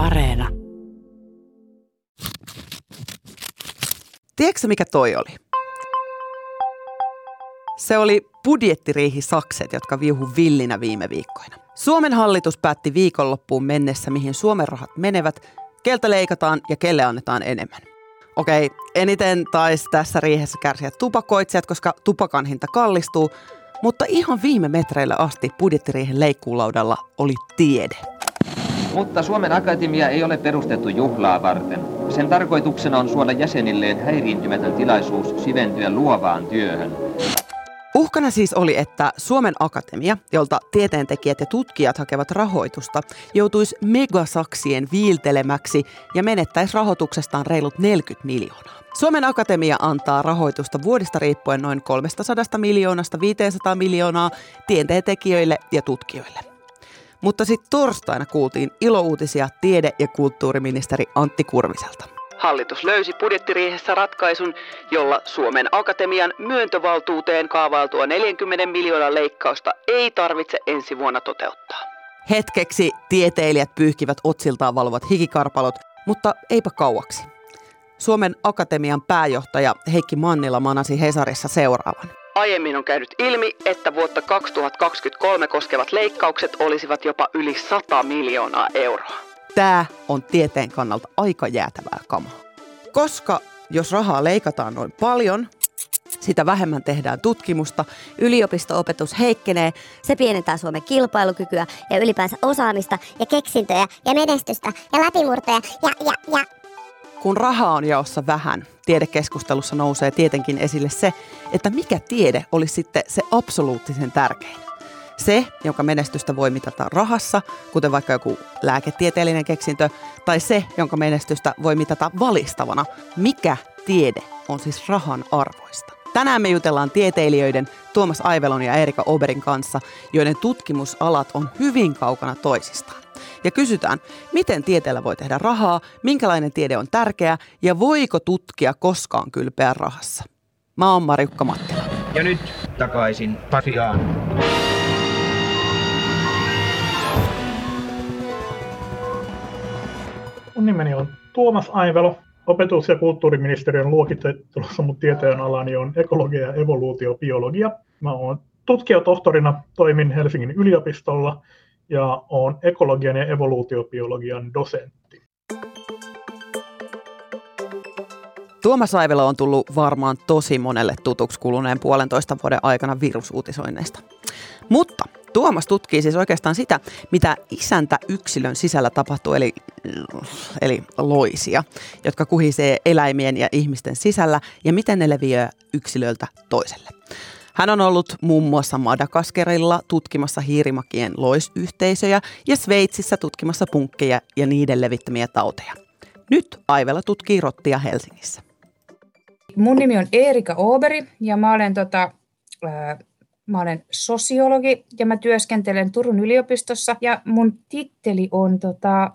Areena. Tiedätkö mikä toi oli? Se oli budjettiriihi sakset, jotka viuhu villinä viime viikkoina. Suomen hallitus päätti viikonloppuun mennessä, mihin Suomen rahat menevät, keltä leikataan ja kelle annetaan enemmän. Okei, eniten taisi tässä riihessä kärsiä tupakoitsijat, koska tupakan hinta kallistuu, mutta ihan viime metreille asti budjettiriihen leikkuulaudalla oli tiede. Mutta Suomen Akatemia ei ole perustettu juhlaa varten. Sen tarkoituksena on suoda jäsenilleen häiriintymätön tilaisuus syventyä luovaan työhön. Uhkana siis oli, että Suomen Akatemia, jolta tieteentekijät ja tutkijat hakevat rahoitusta, joutuisi megasaksien viiltelemäksi ja menettäisi rahoituksestaan reilut 40 miljoonaa. Suomen Akatemia antaa rahoitusta vuodesta riippuen noin 300 miljoonasta 500 miljoonaa tieteentekijöille ja tutkijoille. Mutta sitten torstaina kuultiin ilouutisia tiede- ja kulttuuriministeri Antti Kurviselta. Hallitus löysi budjettiriihessä ratkaisun, jolla Suomen Akatemian myöntövaltuuteen kaavailtua 40 miljoonan leikkausta ei tarvitse ensi vuonna toteuttaa. Hetkeksi tieteilijät pyyhkivät otsiltaan valuvat hikikarpalot, mutta eipä kauaksi. Suomen Akatemian pääjohtaja Heikki Mannila manasi Hesarissa seuraavan. Aiemmin on käynyt ilmi, että vuotta 2023 koskevat leikkaukset olisivat jopa yli 100 miljoonaa euroa. Tämä on tieteen kannalta aika jäätävää kamaa. Koska jos rahaa leikataan noin paljon, sitä vähemmän tehdään tutkimusta. Yliopisto-opetus heikkenee. Se pienentää Suomen kilpailukykyä ja ylipäänsä osaamista ja keksintöjä ja menestystä ja läpimurtoja ja, ja, ja kun rahaa on jaossa vähän, tiedekeskustelussa nousee tietenkin esille se, että mikä tiede olisi sitten se absoluuttisen tärkein. Se, jonka menestystä voi mitata rahassa, kuten vaikka joku lääketieteellinen keksintö, tai se, jonka menestystä voi mitata valistavana. Mikä tiede on siis rahan arvoista? Tänään me jutellaan tieteilijöiden Tuomas Aivelon ja Erika Oberin kanssa, joiden tutkimusalat on hyvin kaukana toisistaan. Ja kysytään, miten tieteellä voi tehdä rahaa, minkälainen tiede on tärkeä ja voiko tutkia koskaan kylpeä rahassa. Mä oon Marjukka Mattila. Ja nyt takaisin Pasiaan. Mun nimeni on Tuomas Aivelo. Opetus- ja kulttuuriministeriön luokittelussa mun tieteen alani on ekologia ja evoluutiobiologia. Mä oon tutkijatohtorina, toimin Helsingin yliopistolla ja olen ekologian ja evoluutiobiologian dosentti. Tuomas Aivelo on tullut varmaan tosi monelle tutuksi kuluneen puolentoista vuoden aikana virusuutisoinneista. Mutta Tuomas tutkii siis oikeastaan sitä, mitä isäntä yksilön sisällä tapahtuu, eli, eli loisia, jotka kuhisee eläimien ja ihmisten sisällä ja miten ne leviää yksilöltä toiselle. Hän on ollut muun muassa Madagaskarilla tutkimassa hiirimakien loisyhteisöjä ja Sveitsissä tutkimassa punkkeja ja niiden levittämiä tauteja. Nyt Aivela tutkii rottia Helsingissä. Mun nimi on Erika Oberi ja mä olen, tota, äh, mä olen sosiologi ja mä työskentelen Turun yliopistossa ja mun titteli on tota,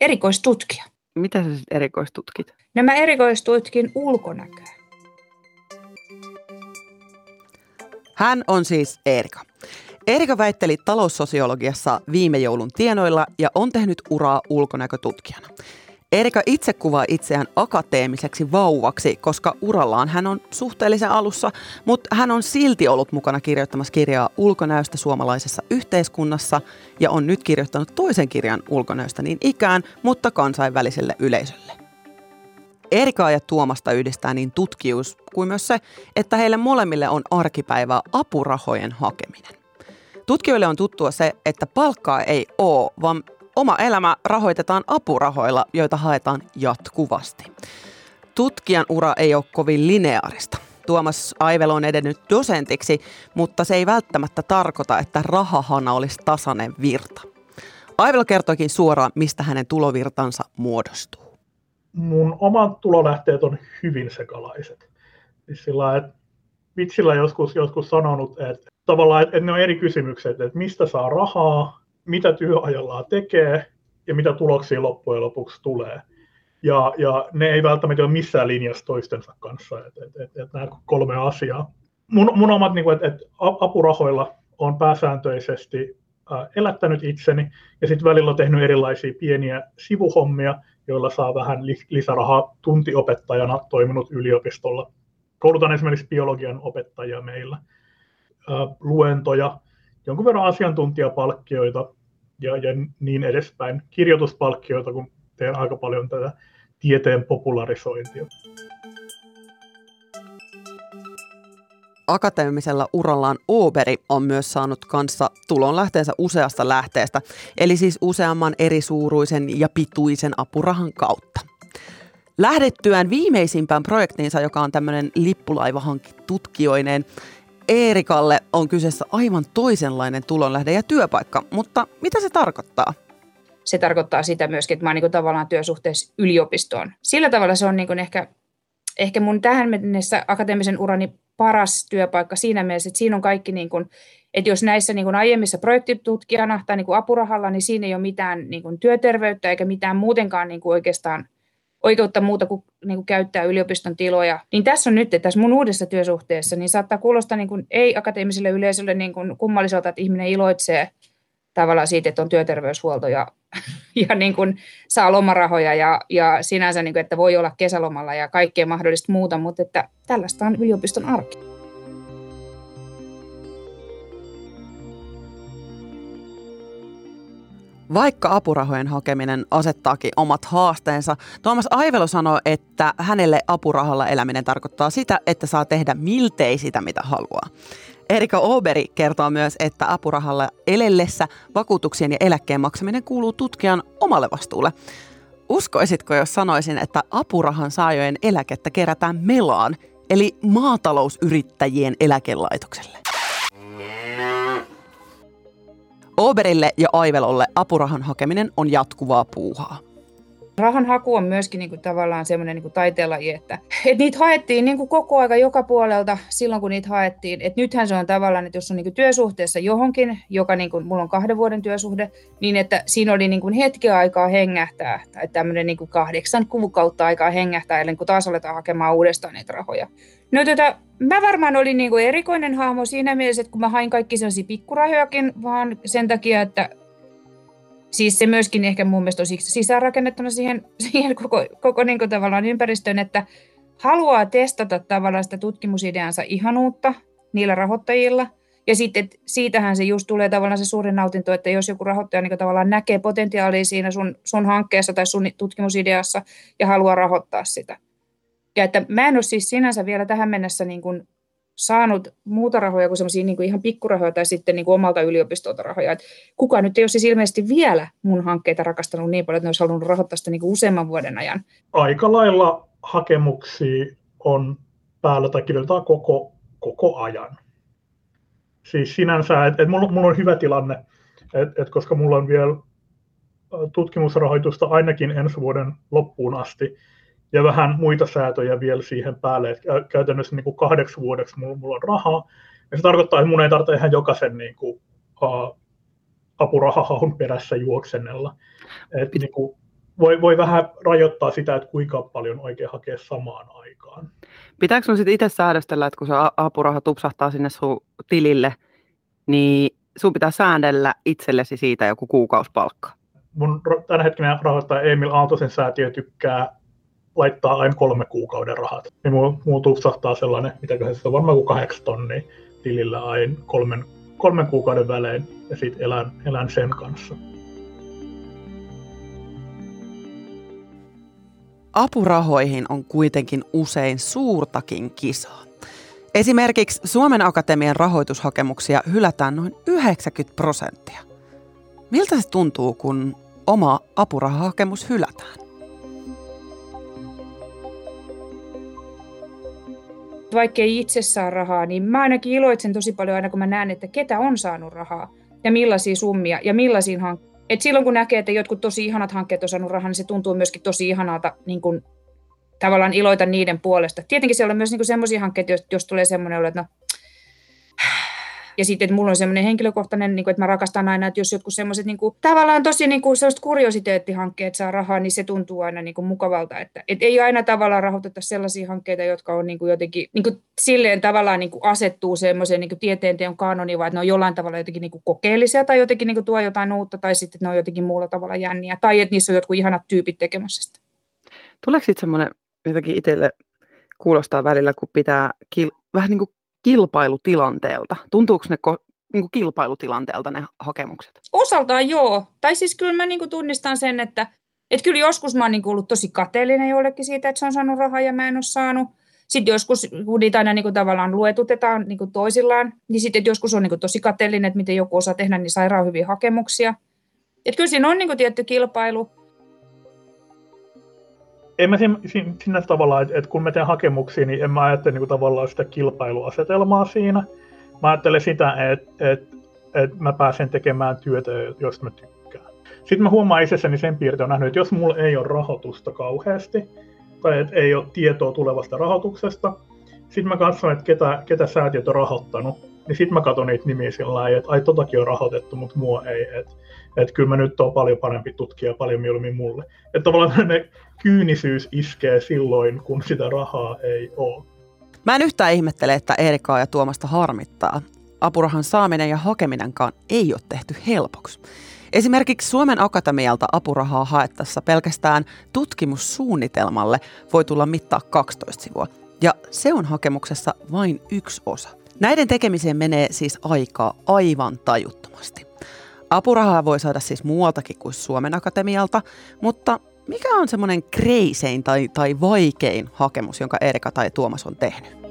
erikoistutkija. Mitä sä sitten erikoistutkit? No mä erikoistutkin ulkonäköä. Hän on siis Erika. Erika väitteli taloussosiologiassa viime joulun tienoilla ja on tehnyt uraa ulkonäkötutkijana. Erika itse kuvaa itseään akateemiseksi vauvaksi, koska urallaan hän on suhteellisen alussa, mutta hän on silti ollut mukana kirjoittamassa kirjaa ulkonäöstä suomalaisessa yhteiskunnassa ja on nyt kirjoittanut toisen kirjan ulkonäöstä niin ikään, mutta kansainväliselle yleisölle. Erikaa ja Tuomasta yhdistää niin tutkius kuin myös se, että heille molemmille on arkipäivää apurahojen hakeminen. Tutkijoille on tuttua se, että palkkaa ei ole, vaan oma elämä rahoitetaan apurahoilla, joita haetaan jatkuvasti. Tutkijan ura ei ole kovin lineaarista. Tuomas Aivelo on edennyt dosentiksi, mutta se ei välttämättä tarkoita, että rahahana olisi tasainen virta. Aivelo kertoikin suoraan, mistä hänen tulovirtansa muodostuu mun omat tulolähteet on hyvin sekalaiset. Siis sillä että vitsillä joskus, joskus sanonut, että tavallaan että ne on eri kysymykset, että mistä saa rahaa, mitä työajallaan tekee ja mitä tuloksia loppujen lopuksi tulee. Ja, ja ne ei välttämättä ole missään linjassa toistensa kanssa, että et, et, et nämä kolme asiaa. Mun, mun omat, niin että et apurahoilla on pääsääntöisesti elättänyt itseni ja sitten välillä tehnyt erilaisia pieniä sivuhommia, joilla saa vähän lisärahaa tuntiopettajana toiminut yliopistolla. Koulutan esimerkiksi biologian opettajia meillä, luentoja, jonkun verran asiantuntijapalkkioita ja, ja niin edespäin, kirjoituspalkkioita, kun teen aika paljon tätä tieteen popularisointia. akateemisella urallaan Oberi on myös saanut kanssa tulonlähteensä useasta lähteestä, eli siis useamman eri suuruisen ja pituisen apurahan kautta. Lähdettyään viimeisimpään projektiinsa, joka on tämmöinen lippulaivahanki tutkijoineen, Eerikalle on kyseessä aivan toisenlainen tulonlähde ja työpaikka, mutta mitä se tarkoittaa? Se tarkoittaa sitä myöskin, että mä oon niin tavallaan työsuhteessa yliopistoon. Sillä tavalla se on niin ehkä, ehkä mun tähän mennessä akateemisen urani paras työpaikka siinä mielessä, että siinä on kaikki, niin kuin, että jos näissä niin kuin aiemmissa projektitutkijana tai niin kuin apurahalla, niin siinä ei ole mitään niin kuin työterveyttä eikä mitään muutenkaan niin kuin oikeastaan oikeutta muuta kuin, niin kuin käyttää yliopiston tiloja. Niin tässä on nyt, tässä mun uudessa työsuhteessa, niin saattaa kuulostaa niin kuin ei-akateemiselle yleisölle niin kuin kummalliselta, että ihminen iloitsee tavallaan siitä, että on työterveyshuolto ja, ja niin kuin saa lomarahoja ja, ja sinänsä, niin kuin, että voi olla kesälomalla ja kaikkea mahdollista muuta, mutta että tällaista on yliopiston arki. Vaikka apurahojen hakeminen asettaakin omat haasteensa, Tuomas Aivelo sanoi, että hänelle apurahalla eläminen tarkoittaa sitä, että saa tehdä miltei sitä, mitä haluaa. Erika Oberi kertoo myös, että apurahalla elellessä vakuutuksien ja eläkkeen maksaminen kuuluu tutkijan omalle vastuulle. Uskoisitko, jos sanoisin, että apurahan saajojen eläkettä kerätään Melaan, eli maatalousyrittäjien eläkelaitokselle? Oberille ja Aivelolle apurahan hakeminen on jatkuvaa puuhaa. Rahan haku on myöskin niin kuin, tavallaan semmoinen niin taiteenlaji, että, että niitä haettiin niin kuin koko aika joka puolelta silloin, kun niitä haettiin. Et nythän se on tavallaan, että jos on niin kuin työsuhteessa johonkin, joka niin kuin, mulla on kahden vuoden työsuhde, niin että siinä oli niin kuin hetki aikaa hengähtää, tai tämmöinen niin kuin kahdeksan kuukautta aikaa hengähtää, ennen kuin taas aletaan hakemaan uudestaan niitä rahoja. No tota, mä varmaan olin niin kuin erikoinen hahmo siinä mielessä, että kun mä hain kaikki sellaisia pikkurahojakin, vaan sen takia, että siis se myöskin ehkä mun mielestä on sisäänrakennettuna siihen, siihen koko, koko niin kuin tavallaan ympäristöön, että haluaa testata tavallaan sitä tutkimusideansa ihanuutta niillä rahoittajilla. Ja sitten siitähän se just tulee tavallaan se suurin nautinto, että jos joku rahoittaja niin tavallaan näkee potentiaalia siinä sun, sun hankkeessa tai sun tutkimusideassa ja haluaa rahoittaa sitä. Ja että mä en ole siis sinänsä vielä tähän mennessä niin kuin saanut muuta rahoja kuin semmoisia niin ihan pikkurahoja tai sitten niin kuin omalta yliopistolta rahoja. Et kukaan nyt ei ole siis ilmeisesti vielä mun hankkeita rakastanut niin paljon, että ne olisi halunnut rahoittaa sitä niin kuin useamman vuoden ajan. Aika lailla hakemuksia on päällä tai kirjoitetaan koko, koko ajan. Siis sinänsä, että et mulla, mulla on hyvä tilanne, että et koska mulla on vielä tutkimusrahoitusta ainakin ensi vuoden loppuun asti, ja vähän muita säätöjä vielä siihen päälle. että käytännössä niin kuin kahdeksi vuodeksi mulla, mulla on rahaa. Ja se tarkoittaa, että mun ei tarvitse ihan jokaisen niin kuin, uh, apurahahaun perässä juoksennella. Et, niin kuin, voi, voi vähän rajoittaa sitä, että kuinka paljon oikein hakee samaan aikaan. Pitääkö sun sitten itse säädöstellä, että kun se apuraha tupsahtaa sinne sun tilille, niin sun pitää säädellä itsellesi siitä joku kuukausipalkka? Mun tämänhetkinen rahoittaja Emil Aaltosen säätiö tykkää laittaa aina kolme kuukauden rahat. Niin muu, muu tupsahtaa sellainen, mitä se on varmaan kuin kahdeksan tonnia tilillä aina kolmen, kolmen kuukauden välein ja sitten elän, elän sen kanssa. Apurahoihin on kuitenkin usein suurtakin kisaa. Esimerkiksi Suomen Akatemian rahoitushakemuksia hylätään noin 90 prosenttia. Miltä se tuntuu, kun oma apurahahakemus hylätään? Vaikka ei itse saa rahaa, niin mä ainakin iloitsen tosi paljon aina, kun mä näen, että ketä on saanut rahaa ja millaisia summia ja millaisiin hankkeisiin. Et silloin kun näkee, että jotkut tosi ihanat hankkeet on saanut rahaa, niin se tuntuu myöskin tosi ihanalta niin kun, tavallaan iloita niiden puolesta. Tietenkin siellä on myös niin semmoisia hankkeita, jos, jos tulee semmoinen että no, Ja sitten, että mulla on semmoinen henkilökohtainen, niin kuin, että mä rakastan aina, että jos jotkut semmoiset niin tavallaan tosi niin kuin, kuriositeettihankkeet saa rahaa, niin se tuntuu aina niin kuin, mukavalta. Että et ei aina tavallaan rahoiteta sellaisia hankkeita, jotka on niin kuin, jotenkin niin kuin, silleen tavallaan niin kuin, asettuu semmoiseen niin tieteenteon kanoniin, vaan että ne on jollain tavalla jotenkin niin kuin, kokeellisia tai jotenkin niin kuin, tuo jotain uutta tai sitten ne on jotenkin muulla tavalla jänniä tai että niissä on jotkut ihanat tyypit tekemässä sitä. Tuleeko sitten semmoinen jotenkin itselle kuulostaa välillä, kun pitää kil- vähän niin kuin kilpailutilanteelta. Tuntuuko ne ko- niin kuin kilpailutilanteelta ne hakemukset? Osaltaan joo. Tai siis kyllä mä niin kuin tunnistan sen, että et kyllä joskus mä oon niin kuin ollut tosi kateellinen jollekin siitä, että se on saanut rahaa ja mä en ole saanut. Sitten joskus, kun niitä aina niin kuin tavallaan luetutetaan niin kuin toisillaan, niin sitten joskus on niin kuin tosi kateellinen, että miten joku osaa tehdä niin sairaan hyviä hakemuksia. Et kyllä siinä on niin kuin tietty kilpailu en mä siinä, siinä tavalla, että, kun mä teen hakemuksia, niin en mä ajattele niin tavallaan sitä kilpailuasetelmaa siinä. Mä ajattelen sitä, että, että, että mä pääsen tekemään työtä, josta mä tykkään. Sitten mä huomaan itsessäni sen piirteen, nähnyt, että jos mulla ei ole rahoitusta kauheasti, tai että ei ole tietoa tulevasta rahoituksesta, sitten mä katson, että ketä, ketä säätiöt on rahoittanut, niin sitten mä katson niitä nimiä sillä lailla, että ai totakin on rahoitettu, mutta mua ei. Että et kyllä mä nyt on paljon parempi tutkija, paljon mieluummin mulle. Että tavallaan ne kyynisyys iskee silloin, kun sitä rahaa ei ole. Mä en yhtään ihmettele, että Erikaa ja Tuomasta harmittaa. Apurahan saaminen ja hakeminenkaan ei ole tehty helpoksi. Esimerkiksi Suomen Akatemialta apurahaa haettaessa pelkästään tutkimussuunnitelmalle voi tulla mittaa 12 sivua. Ja se on hakemuksessa vain yksi osa. Näiden tekemiseen menee siis aikaa aivan tajuttomasti. Apurahaa voi saada siis muualtakin kuin Suomen Akatemialta, mutta mikä on semmoinen kreisein tai, tai vaikein hakemus, jonka Erika tai Tuomas on tehnyt?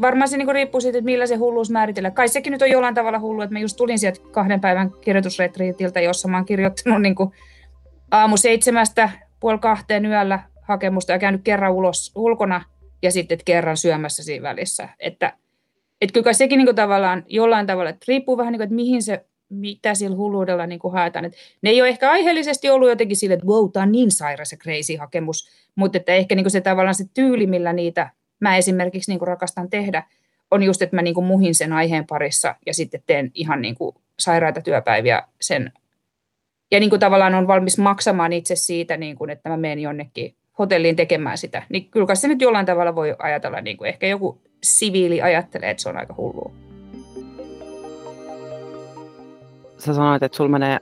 Varmaan se niin riippuu siitä, että millä se hulluus määritellään. Kai sekin nyt on jollain tavalla hullu, että mä just tulin sieltä kahden päivän kirjoitusretriitiltä, jossa mä oon kirjoittanut niin aamu seitsemästä puoli kahteen yöllä hakemusta ja käynyt kerran ulos ulkona ja sitten kerran syömässä siinä välissä. Että, että kyllä sekin niin tavallaan jollain tavalla, että riippuu vähän niin kuin, että mihin se mitä sillä hulluudella niin kuin haetaan. Et ne ei ole ehkä aiheellisesti ollut jotenkin sille, että wow, tämä on niin sairas ja crazy hakemus, mutta että ehkä niin se tavallaan se tyyli, millä niitä mä esimerkiksi niin rakastan tehdä, on just, että mä niin muhin sen aiheen parissa ja sitten teen ihan niin sairaita työpäiviä sen. Ja niin tavallaan on valmis maksamaan itse siitä, niin kuin, että mä menen jonnekin hotelliin tekemään sitä. Niin kyllä se nyt jollain tavalla voi ajatella, niin kuin ehkä joku siviili ajattelee, että se on aika hullua. sä sanoit, että sulla menee,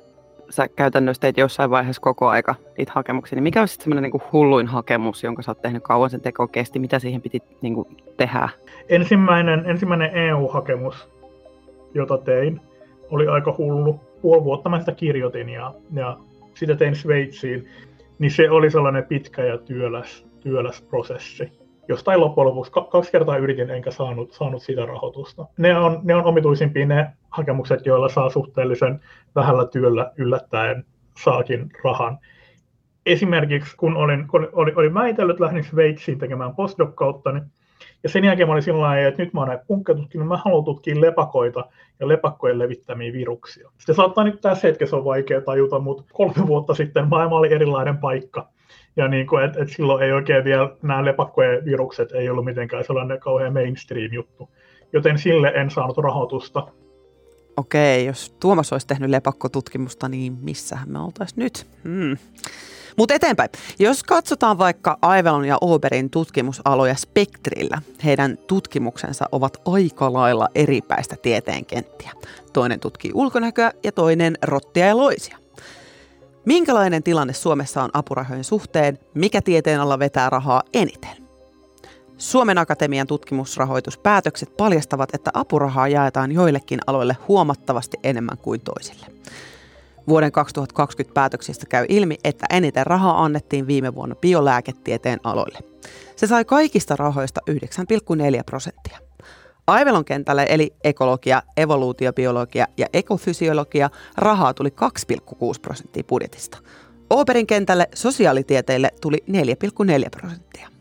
sä käytännössä teet jossain vaiheessa koko aika niitä hakemuksia, niin mikä olisi semmoinen niin hulluin hakemus, jonka sä oot tehnyt kauan sen teko kesti, mitä siihen piti niin kuin, tehdä? Ensimmäinen, ensimmäinen EU-hakemus, jota tein, oli aika hullu. Puoli vuotta mä sitä kirjoitin ja, ja sitä tein Sveitsiin, niin se oli sellainen pitkä ja työläs, työläs prosessi jostain loppujen lopuksi kaksi kertaa yritin enkä saanut, saanut sitä rahoitusta. Ne on, ne on omituisimpia ne hakemukset, joilla saa suhteellisen vähällä työllä yllättäen saakin rahan. Esimerkiksi kun olin, kun olin, olin väitellyt, lähdin Sveitsiin tekemään postdoc niin ja sen jälkeen mä olin sillä lailla, että nyt mä oon näin punkkatutkinut, mä haluan tutkia lepakoita ja lepakkojen levittämiä viruksia. Sitten saattaa nyt tässä hetkessä on vaikea tajuta, mutta kolme vuotta sitten maailma oli erilainen paikka. Ja niin kuin, et, et silloin ei oikein vielä nämä lepakkojen virukset ei ollut mitenkään sellainen kauhean mainstream juttu. Joten sille en saanut rahoitusta. Okei, jos Tuomas olisi tehnyt lepakkotutkimusta, niin missähän me oltaisiin nyt? Hmm. Mutta eteenpäin. Jos katsotaan vaikka Aivelon ja Oberin tutkimusaloja Spektrillä, heidän tutkimuksensa ovat aika lailla eripäistä tieteenkenttiä. Toinen tutkii ulkonäköä ja toinen rottia ja loisia. Minkälainen tilanne Suomessa on apurahojen suhteen? Mikä tieteen alla vetää rahaa eniten? Suomen Akatemian tutkimusrahoituspäätökset paljastavat, että apurahaa jaetaan joillekin aloille huomattavasti enemmän kuin toisille. Vuoden 2020 päätöksistä käy ilmi, että eniten rahaa annettiin viime vuonna biolääketieteen aloille. Se sai kaikista rahoista 9,4 prosenttia. Aivelon kentälle eli ekologia, evoluutiobiologia ja ekofysiologia rahaa tuli 2,6 prosenttia budjetista. Operin kentälle sosiaalitieteille tuli 4,4 prosenttia.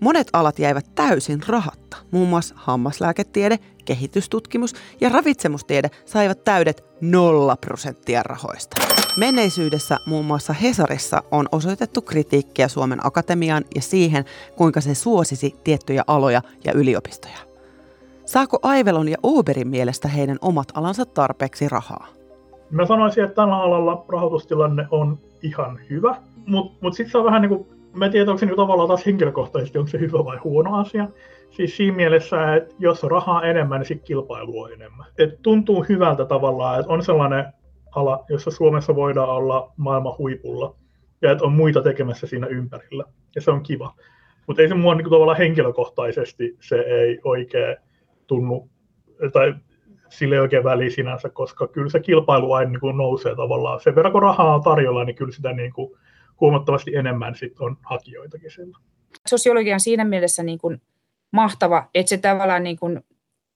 Monet alat jäivät täysin rahatta. Muun muassa hammaslääketiede, kehitystutkimus ja ravitsemustiede saivat täydet nolla prosenttia rahoista. Menneisyydessä muun muassa Hesarissa on osoitettu kritiikkiä Suomen Akatemiaan ja siihen, kuinka se suosisi tiettyjä aloja ja yliopistoja. Saako Aivelon ja Oberin mielestä heidän omat alansa tarpeeksi rahaa? Mä sanoisin, että tällä alalla rahoitustilanne on ihan hyvä, mutta mut sitten se on vähän niin kuin, mä en tiedä, onko se niin tavallaan taas henkilökohtaisesti, onko se hyvä vai huono asia. Siis siinä mielessä, että jos on rahaa enemmän, niin sitten kilpailu on enemmän. Et tuntuu hyvältä tavallaan, että on sellainen ala, jossa Suomessa voidaan olla maailman huipulla ja että on muita tekemässä siinä ympärillä. Ja se on kiva. Mutta ei se mua niin tavallaan henkilökohtaisesti se ei oikein tunnu, tai sille ei oikein väli sinänsä, koska kyllä se kilpailu aina niin nousee tavallaan. Sen verran kun rahaa on tarjolla, niin kyllä sitä niin kuin huomattavasti enemmän sit on hakijoitakin siellä. Sosiologia on siinä mielessä niin kuin mahtava, että se tavallaan niin kuin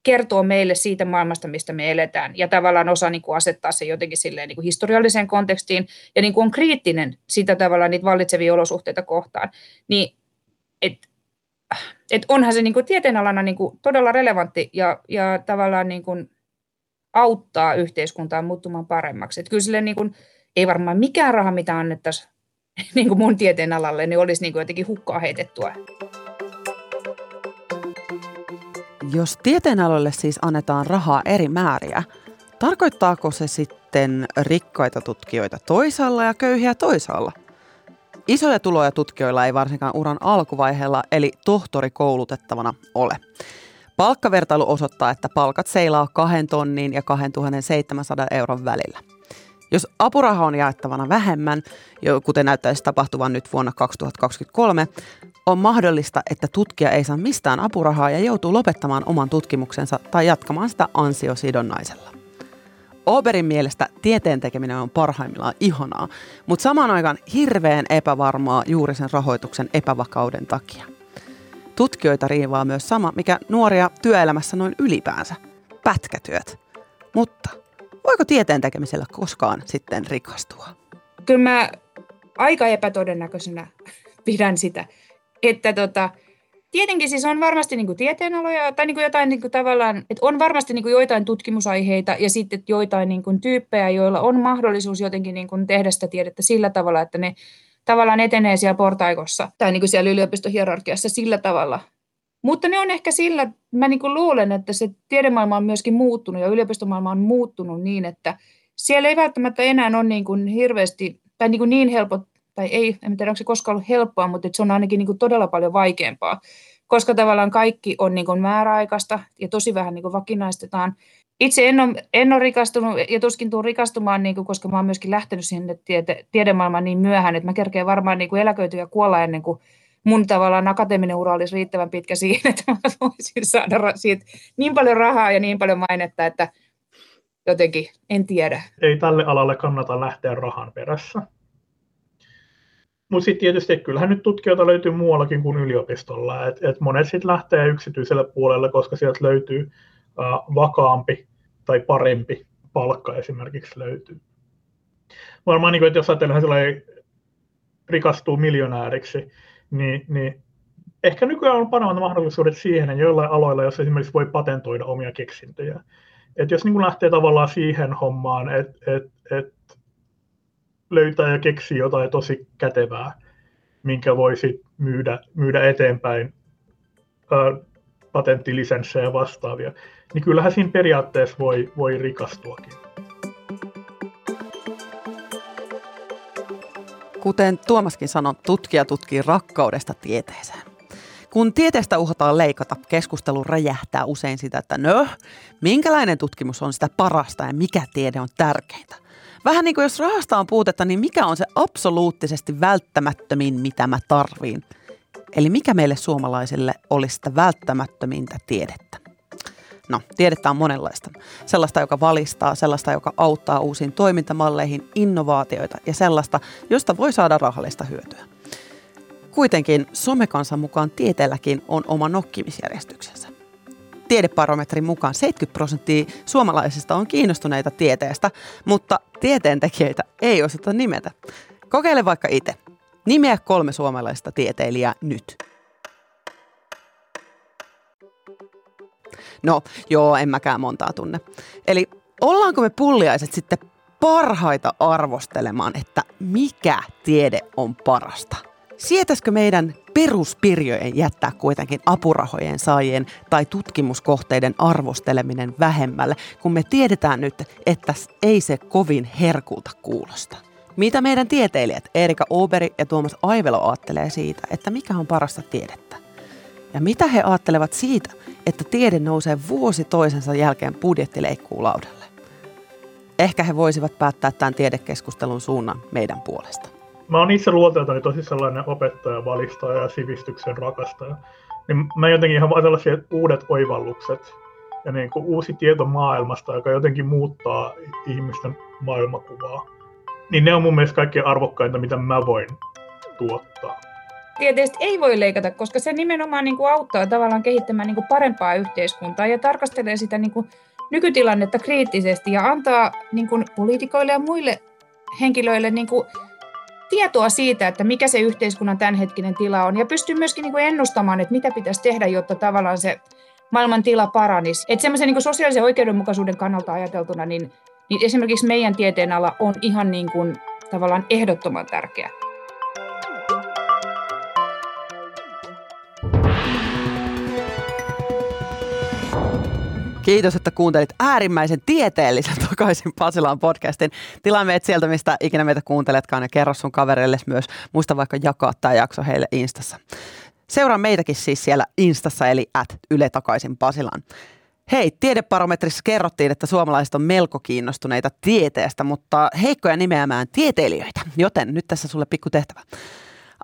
kertoo meille siitä maailmasta, mistä me eletään, ja tavallaan osaa niin kuin asettaa se jotenkin silleen niin kuin historialliseen kontekstiin, ja niin kuin on kriittinen sitä tavallaan niitä vallitsevia olosuhteita kohtaan. Niin, et, et onhan se niin kuin tieteenalana niin kuin todella relevantti ja, ja tavallaan niin kuin auttaa yhteiskuntaa muuttumaan paremmaksi. Et kyllä sille niin kuin, ei varmaan mikään raha, mitä annettaisiin niin kuin mun tieteen alalle, niin olisi niin kuin jotenkin hukkaa heitettua. Jos tieteenaloille siis annetaan rahaa eri määriä, tarkoittaako se sitten rikkaita tutkijoita toisaalla ja köyhiä toisaalla? Isoja tuloja tutkijoilla ei varsinkaan uran alkuvaiheella, eli tohtorikoulutettavana ole. Palkkavertailu osoittaa, että palkat seilaa 2 tonnin ja 2700 euron välillä. Jos apuraha on jaettavana vähemmän, kuten näyttäisi tapahtuvan nyt vuonna 2023, on mahdollista, että tutkija ei saa mistään apurahaa ja joutuu lopettamaan oman tutkimuksensa tai jatkamaan sitä ansiosidonnaisella. Oberin mielestä tieteen tekeminen on parhaimmillaan ihanaa, mutta samaan aikaan hirveän epävarmaa juuri sen rahoituksen epävakauden takia. Tutkijoita riivaa myös sama, mikä nuoria työelämässä noin ylipäänsä, pätkätyöt. Mutta voiko tieteen tekemisellä koskaan sitten rikastua? Kyllä mä aika epätodennäköisenä pidän sitä että tota, tietenkin siis on varmasti niin tieteenaloja tai niin jotain niin tavallaan, että on varmasti niin joitain tutkimusaiheita ja sitten joitain niin tyyppejä, joilla on mahdollisuus jotenkin niin tehdä sitä tiedettä sillä tavalla, että ne tavallaan etenee siellä portaikossa tai niin siellä yliopistohierarkiassa sillä tavalla. Mutta ne on ehkä sillä, mä niin kuin luulen, että se tiedemaailma on myöskin muuttunut ja yliopistomaailma on muuttunut niin, että siellä ei välttämättä enää ole niin kuin hirveästi tai niin, kuin niin helpot tai ei, en tiedä onko se koskaan ollut helppoa, mutta se on ainakin niin kuin todella paljon vaikeampaa, koska tavallaan kaikki on niin kuin määräaikaista ja tosi vähän niin kuin vakinaistetaan. Itse en ole, en ole rikastunut ja tuskin tuun rikastumaan, niin kuin, koska mä oon myöskin lähtenyt sinne tiede, tiedemaailmaan niin myöhään, että mä kerkeen varmaan niin kuin eläköityä ja kuolla ennen kuin mun tavallaan akateeminen ura olisi riittävän pitkä siihen, että mä voisin saada siitä niin paljon rahaa ja niin paljon mainetta, että jotenkin en tiedä. Ei tälle alalle kannata lähteä rahan perässä. Mutta sitten tietysti kyllähän nyt tutkijoita löytyy muuallakin kuin yliopistolla. Et, et monet sitten lähtee yksityiselle puolelle, koska sieltä löytyy uh, vakaampi tai parempi palkka esimerkiksi löytyy. Varmaan, niin kuin, että jos ajatellaan rikastuu miljonääriksi, niin, niin ehkä nykyään on paremmat mahdollisuudet siihen, että joillain aloilla, jos esimerkiksi voi patentoida omia keksintöjä. Et jos niin lähtee tavallaan siihen hommaan, että et, et löytää ja keksii jotain tosi kätevää, minkä voisi myydä, myydä eteenpäin ää, patenttilisenssejä ja vastaavia, niin kyllähän siinä periaatteessa voi, voi rikastuakin. Kuten Tuomaskin sanoi, tutkija tutkii rakkaudesta tieteeseen. Kun tieteestä uhataan leikata, keskustelu räjähtää usein sitä, että no, minkälainen tutkimus on sitä parasta ja mikä tiede on tärkeintä. Vähän niin kuin jos rahasta on puutetta, niin mikä on se absoluuttisesti välttämättömin, mitä mä tarviin? Eli mikä meille suomalaisille olisi sitä välttämättömintä tiedettä? No, tiedettä on monenlaista. Sellaista, joka valistaa, sellaista, joka auttaa uusiin toimintamalleihin, innovaatioita ja sellaista, josta voi saada rahallista hyötyä. Kuitenkin somekansan mukaan tieteelläkin on oma nokkimisjärjestyksensä tiedeparometrin mukaan 70 prosenttia suomalaisista on kiinnostuneita tieteestä, mutta tieteentekijöitä ei osata nimetä. Kokeile vaikka itse. Nimeä kolme suomalaista tieteilijää nyt. No, joo, en mäkään montaa tunne. Eli ollaanko me pulliaiset sitten parhaita arvostelemaan, että mikä tiede on parasta? Sietäisikö meidän peruspirjojen jättää kuitenkin apurahojen saajien tai tutkimuskohteiden arvosteleminen vähemmälle, kun me tiedetään nyt, että ei se kovin herkulta kuulosta. Mitä meidän tieteilijät Erika Oberi ja Tuomas Aivelo ajattelee siitä, että mikä on parasta tiedettä? Ja mitä he ajattelevat siitä, että tiede nousee vuosi toisensa jälkeen budjettileikkuulaudalle? Ehkä he voisivat päättää tämän tiedekeskustelun suunnan meidän puolesta. Mä oon itse luonteeltani tosi sellainen opettaja, valistaja ja sivistyksen rakastaja. Niin mä jotenkin ihan vaan tällaisia uudet oivallukset ja niin kuin uusi tieto maailmasta, joka jotenkin muuttaa ihmisten maailmakuvaa. Niin ne on mun mielestä kaikkein arvokkainta, mitä mä voin tuottaa. Tieteestä ei voi leikata, koska se nimenomaan niin kuin auttaa tavallaan kehittämään niin kuin parempaa yhteiskuntaa ja tarkastelee sitä niin kuin nykytilannetta kriittisesti ja antaa niin kuin poliitikoille ja muille henkilöille niin kuin tietoa siitä, että mikä se yhteiskunnan tämänhetkinen tila on ja pystyy myöskin niin kuin ennustamaan, että mitä pitäisi tehdä, jotta tavallaan se maailman tila paranisi. Että semmoisen niin sosiaalisen oikeudenmukaisuuden kannalta ajateltuna, niin, niin esimerkiksi meidän tieteen ala on ihan niin kuin, tavallaan ehdottoman tärkeä. Kiitos, että kuuntelit äärimmäisen tieteellisen takaisin Pasilaan podcastin. Tilaa meidät sieltä, mistä ikinä meitä kuunteletkaan ja kerro sun kavereille myös. Muista vaikka jakaa tämä jakso heille Instassa. Seuraa meitäkin siis siellä Instassa eli at Yle takaisin Pasilaan. Hei, tiedeparometrissa kerrottiin, että suomalaiset on melko kiinnostuneita tieteestä, mutta heikkoja nimeämään tieteilijöitä, joten nyt tässä sulle pikku tehtävä.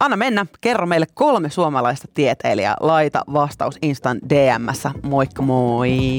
Anna mennä, kerro meille kolme suomalaista tieteilijää. Laita vastaus Instan DMssä. Moikka moi!